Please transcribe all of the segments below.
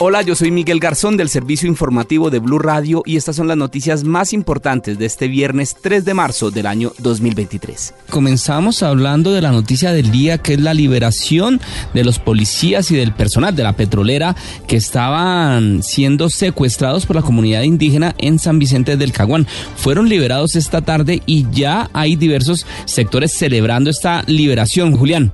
Hola, yo soy Miguel Garzón del servicio informativo de Blue Radio y estas son las noticias más importantes de este viernes 3 de marzo del año 2023. Comenzamos hablando de la noticia del día que es la liberación de los policías y del personal de la petrolera que estaban siendo secuestrados por la comunidad indígena en San Vicente del Caguán. Fueron liberados esta tarde y ya hay diversos sectores celebrando esta liberación. Julián.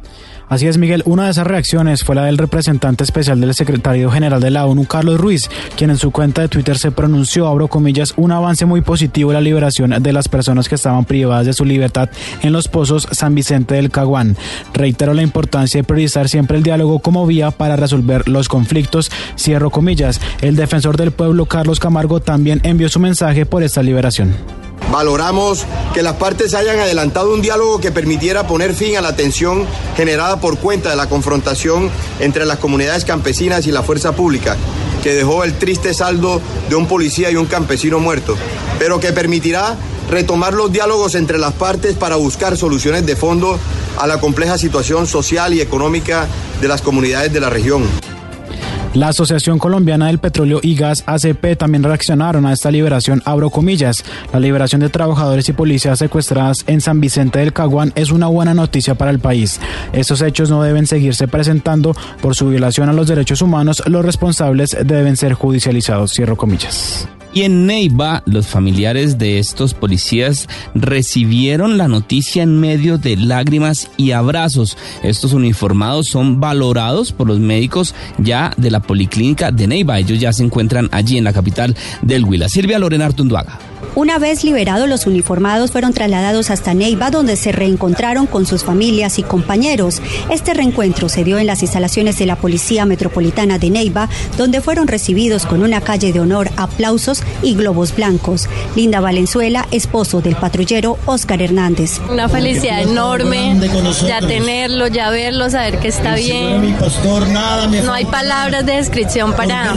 Así es, Miguel. Una de esas reacciones fue la del representante especial del secretario general de la ONU, Carlos Ruiz, quien en su cuenta de Twitter se pronunció, abro comillas, un avance muy positivo en la liberación de las personas que estaban privadas de su libertad en los pozos San Vicente del Caguán. Reitero la importancia de priorizar siempre el diálogo como vía para resolver los conflictos. Cierro comillas. El defensor del pueblo, Carlos Camargo, también envió su mensaje por esta liberación. Valoramos que las partes hayan adelantado un diálogo que permitiera poner fin a la tensión generada por cuenta de la confrontación entre las comunidades campesinas y la fuerza pública, que dejó el triste saldo de un policía y un campesino muerto, pero que permitirá retomar los diálogos entre las partes para buscar soluciones de fondo a la compleja situación social y económica de las comunidades de la región. La Asociación Colombiana del Petróleo y Gas ACP también reaccionaron a esta liberación, abro comillas. La liberación de trabajadores y policías secuestradas en San Vicente del Caguán es una buena noticia para el país. Estos hechos no deben seguirse presentando por su violación a los derechos humanos. Los responsables deben ser judicializados, cierro comillas. Y en Neiva, los familiares de estos policías recibieron la noticia en medio de lágrimas y abrazos. Estos uniformados son valorados por los médicos ya de la policlínica de Neiva. Ellos ya se encuentran allí en la capital del Huila. Silvia Lorena Artunduaga. Una vez liberados, los uniformados fueron trasladados hasta Neiva, donde se reencontraron con sus familias y compañeros. Este reencuentro se dio en las instalaciones de la Policía Metropolitana de Neiva, donde fueron recibidos con una calle de honor, aplausos y globos blancos. Linda Valenzuela, esposo del patrullero Oscar Hernández. Una felicidad enorme ya tenerlo, ya verlo, saber que está bien. No hay palabras de descripción para,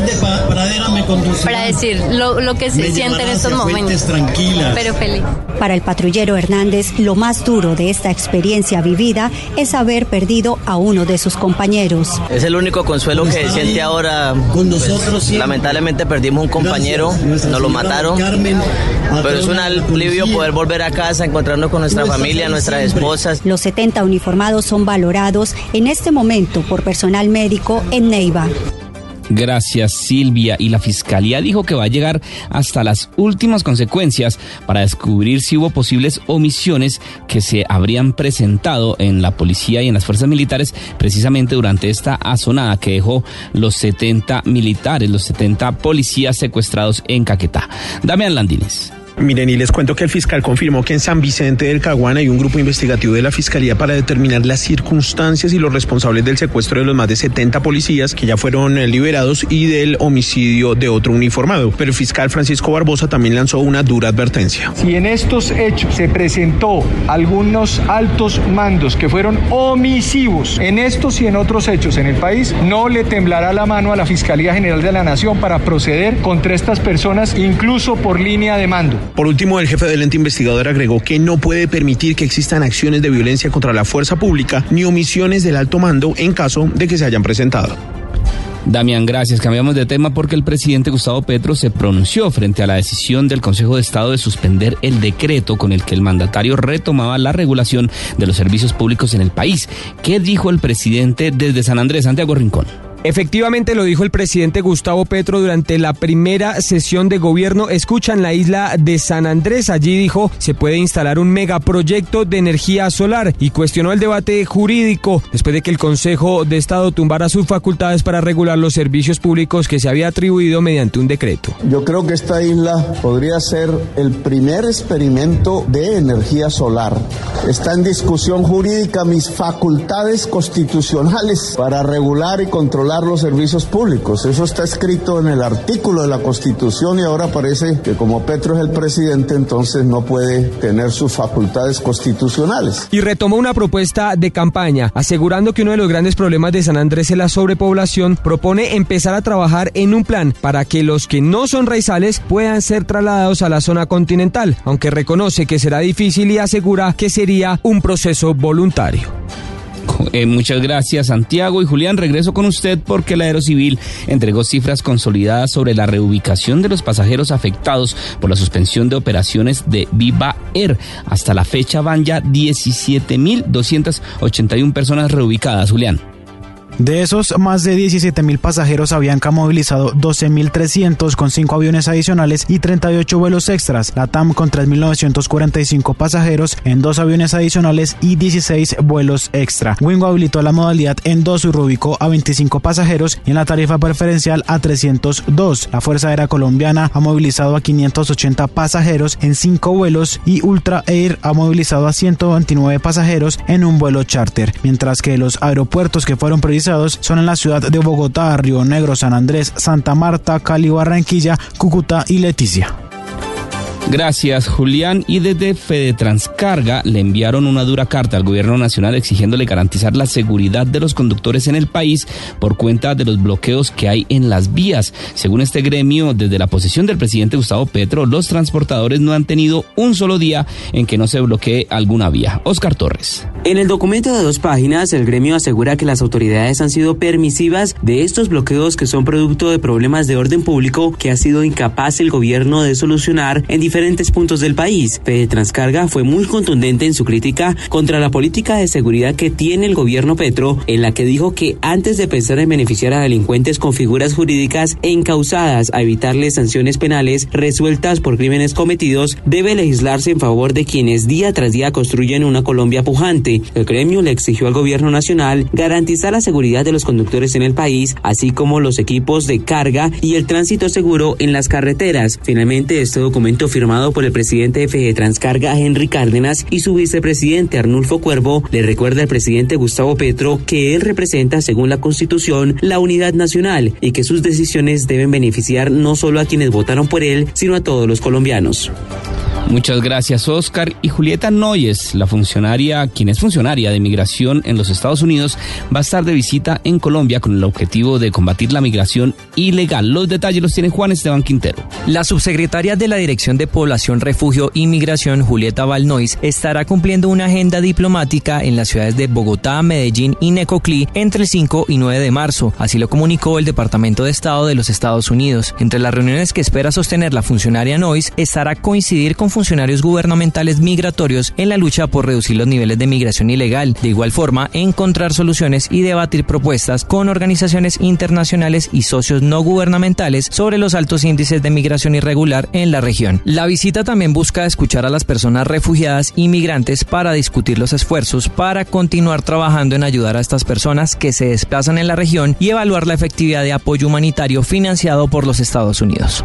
para decir lo, lo que se siente en estos momentos tranquila. Pero feliz. Para el patrullero Hernández, lo más duro de esta experiencia vivida es haber perdido a uno de sus compañeros. Es el único consuelo que siente ahora. Con nosotros, lamentablemente perdimos un compañero, nos lo mataron. Pero es un alivio poder volver a casa, encontrarnos con nuestra familia, nuestras esposas. Los 70 uniformados son valorados en este momento por personal médico en Neiva. Gracias Silvia. Y la Fiscalía dijo que va a llegar hasta las últimas consecuencias para descubrir si hubo posibles omisiones que se habrían presentado en la policía y en las fuerzas militares precisamente durante esta azonada que dejó los 70 militares, los 70 policías secuestrados en Caquetá. Damián Landines. Miren, y les cuento que el fiscal confirmó que en San Vicente del Caguán hay un grupo investigativo de la Fiscalía para determinar las circunstancias y los responsables del secuestro de los más de 70 policías que ya fueron eh, liberados y del homicidio de otro uniformado. Pero el fiscal Francisco Barbosa también lanzó una dura advertencia. Si en estos hechos se presentó algunos altos mandos que fueron omisivos en estos y en otros hechos en el país, no le temblará la mano a la Fiscalía General de la Nación para proceder contra estas personas, incluso por línea de mando. Por último, el jefe del ente investigador agregó que no puede permitir que existan acciones de violencia contra la fuerza pública ni omisiones del alto mando en caso de que se hayan presentado. Damián, gracias. Cambiamos de tema porque el presidente Gustavo Petro se pronunció frente a la decisión del Consejo de Estado de suspender el decreto con el que el mandatario retomaba la regulación de los servicios públicos en el país. ¿Qué dijo el presidente desde San Andrés, Santiago Rincón? Efectivamente lo dijo el presidente Gustavo Petro durante la primera sesión de gobierno. Escuchan la isla de San Andrés. Allí dijo se puede instalar un megaproyecto de energía solar y cuestionó el debate jurídico después de que el Consejo de Estado tumbara sus facultades para regular los servicios públicos que se había atribuido mediante un decreto. Yo creo que esta isla podría ser el primer experimento de energía solar. Está en discusión jurídica mis facultades constitucionales para regular y controlar los servicios públicos. Eso está escrito en el artículo de la Constitución y ahora parece que como Petro es el presidente, entonces no puede tener sus facultades constitucionales. Y retomó una propuesta de campaña, asegurando que uno de los grandes problemas de San Andrés es la sobrepoblación, propone empezar a trabajar en un plan para que los que no son raizales puedan ser trasladados a la zona continental, aunque reconoce que será difícil y asegura que sería un proceso voluntario. Eh, muchas gracias Santiago y Julián. Regreso con usted porque el Aerocivil entregó cifras consolidadas sobre la reubicación de los pasajeros afectados por la suspensión de operaciones de Viva Air. Hasta la fecha van ya 17.281 personas reubicadas, Julián. De esos, más de 17 mil pasajeros habían movilizado 12.300 con 5 aviones adicionales y 38 vuelos extras. La TAM con 3.945 pasajeros en 2 aviones adicionales y 16 vuelos extra. Wingo habilitó la modalidad en 2 y reubicó a 25 pasajeros y en la tarifa preferencial a 302. La Fuerza Aérea Colombiana ha movilizado a 580 pasajeros en 5 vuelos y Ultra Air ha movilizado a 129 pasajeros en un vuelo charter, mientras que los aeropuertos que fueron previstos son en la ciudad de Bogotá, Río Negro, San Andrés, Santa Marta, Cali, Barranquilla, Cúcuta y Leticia. Gracias, Julián. Y desde Fede Transcarga le enviaron una dura carta al gobierno nacional exigiéndole garantizar la seguridad de los conductores en el país por cuenta de los bloqueos que hay en las vías. Según este gremio, desde la posición del presidente Gustavo Petro, los transportadores no han tenido un solo día en que no se bloquee alguna vía. Oscar Torres. En el documento de dos páginas, el gremio asegura que las autoridades han sido permisivas de estos bloqueos que son producto de problemas de orden público que ha sido incapaz el gobierno de solucionar en diferentes puntos del país. Fede Transcarga fue muy contundente en su crítica contra la política de seguridad que tiene el gobierno Petro, en la que dijo que antes de pensar en beneficiar a delincuentes con figuras jurídicas encausadas a evitarles sanciones penales resueltas por crímenes cometidos, debe legislarse en favor de quienes día tras día construyen una Colombia pujante. El gremio le exigió al gobierno nacional garantizar la seguridad de los conductores en el país, así como los equipos de carga y el tránsito seguro en las carreteras. Finalmente, este documento firmado por el presidente de FG Transcarga, Henry Cárdenas, y su vicepresidente Arnulfo Cuervo, le recuerda al presidente Gustavo Petro que él representa, según la Constitución, la unidad nacional y que sus decisiones deben beneficiar no solo a quienes votaron por él, sino a todos los colombianos. Muchas gracias, Oscar. Y Julieta Noyes, la funcionaria, quien es funcionaria de migración en los Estados Unidos, va a estar de visita en Colombia con el objetivo de combatir la migración ilegal. Los detalles los tiene Juan Esteban Quintero. La subsecretaria de la Dirección de Población, Refugio y Migración, Julieta Valnois, estará cumpliendo una agenda diplomática en las ciudades de Bogotá, Medellín y Necoclí entre el 5 y 9 de marzo. Así lo comunicó el Departamento de Estado de los Estados Unidos. Entre las reuniones que espera sostener la funcionaria Nois estará coincidir con funcionarios gubernamentales migratorios en la lucha por reducir los niveles de migración ilegal. De igual forma, encontrar soluciones y debatir propuestas con organizaciones internacionales y socios no gubernamentales sobre los altos índices de migración irregular en la región. La visita también busca escuchar a las personas refugiadas y migrantes para discutir los esfuerzos para continuar trabajando en ayudar a estas personas que se desplazan en la región y evaluar la efectividad de apoyo humanitario financiado por los Estados Unidos.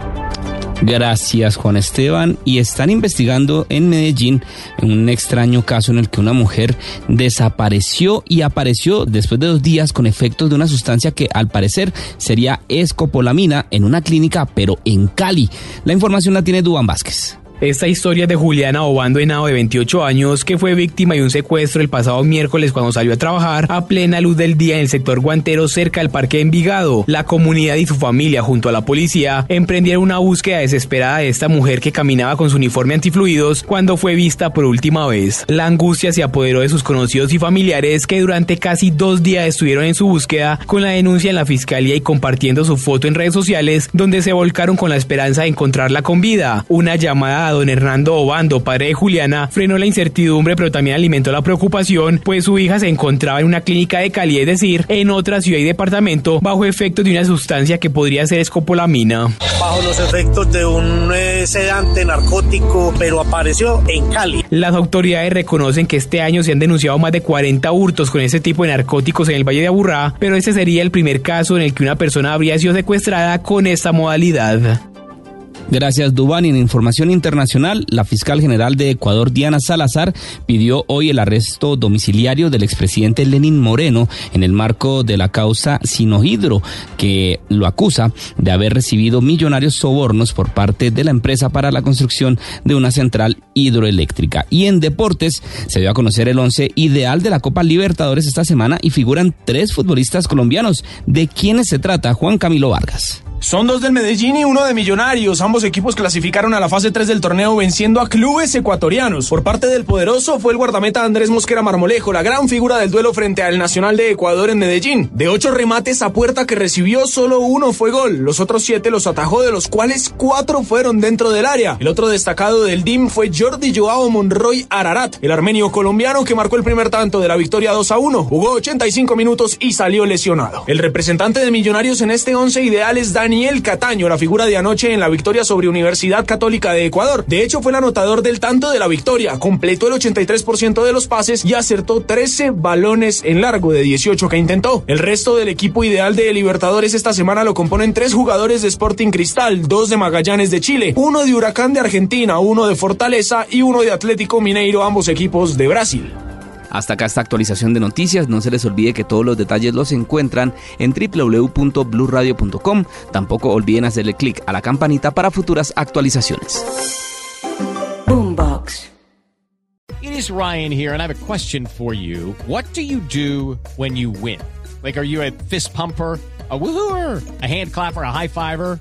Gracias Juan Esteban. Y están investigando en Medellín un extraño caso en el que una mujer desapareció y apareció después de dos días con efectos de una sustancia que al parecer sería escopolamina en una clínica pero en Cali. La información la tiene Duan Vázquez. Esta historia de Juliana Obando Henao de 28 años que fue víctima de un secuestro el pasado miércoles cuando salió a trabajar a plena luz del día en el sector guantero cerca del parque Envigado. La comunidad y su familia junto a la policía emprendieron una búsqueda desesperada de esta mujer que caminaba con su uniforme antifluidos cuando fue vista por última vez. La angustia se apoderó de sus conocidos y familiares que durante casi dos días estuvieron en su búsqueda con la denuncia en la fiscalía y compartiendo su foto en redes sociales donde se volcaron con la esperanza de encontrarla con vida. Una llamada don Hernando Obando, padre de Juliana, frenó la incertidumbre, pero también alimentó la preocupación, pues su hija se encontraba en una clínica de Cali, es decir, en otra ciudad y departamento, bajo efectos de una sustancia que podría ser escopolamina. Bajo los efectos de un eh, sedante narcótico, pero apareció en Cali. Las autoridades reconocen que este año se han denunciado más de 40 hurtos con este tipo de narcóticos en el Valle de Aburrá, pero este sería el primer caso en el que una persona habría sido secuestrada con esta modalidad. Gracias, Dubán. en información internacional, la fiscal general de Ecuador, Diana Salazar, pidió hoy el arresto domiciliario del expresidente Lenín Moreno en el marco de la causa Sinohidro, que lo acusa de haber recibido millonarios sobornos por parte de la empresa para la construcción de una central hidroeléctrica. Y en deportes, se dio a conocer el once ideal de la Copa Libertadores esta semana y figuran tres futbolistas colombianos. ¿De quiénes se trata? Juan Camilo Vargas. Son dos del Medellín y uno de Millonarios. Ambos equipos clasificaron a la fase 3 del torneo venciendo a clubes ecuatorianos. Por parte del poderoso fue el guardameta Andrés Mosquera Marmolejo, la gran figura del duelo frente al Nacional de Ecuador en Medellín. De ocho remates a puerta que recibió, solo uno fue gol. Los otros siete los atajó, de los cuales cuatro fueron dentro del área. El otro destacado del DIM fue Jordi Joao Monroy Ararat, el armenio colombiano que marcó el primer tanto de la victoria 2 a 1. Jugó 85 minutos y salió lesionado. El representante de Millonarios en este once ideal es Daniel Cataño, la figura de anoche en la victoria sobre Universidad Católica de Ecuador. De hecho, fue el anotador del tanto de la victoria, completó el 83% de los pases y acertó 13 balones en largo de 18 que intentó. El resto del equipo ideal de Libertadores esta semana lo componen tres jugadores de Sporting Cristal, dos de Magallanes de Chile, uno de Huracán de Argentina, uno de Fortaleza y uno de Atlético Mineiro, ambos equipos de Brasil. Hasta acá esta actualización de noticias. No se les olvide que todos los detalles los encuentran en www.bluradio.com. Tampoco olviden hacerle clic a la campanita para futuras actualizaciones. Boombox. It is Ryan here and I have a question for you. What do you do when you win? Like are you a fist pumper? a woohooer, a hand clapper, a high fiver.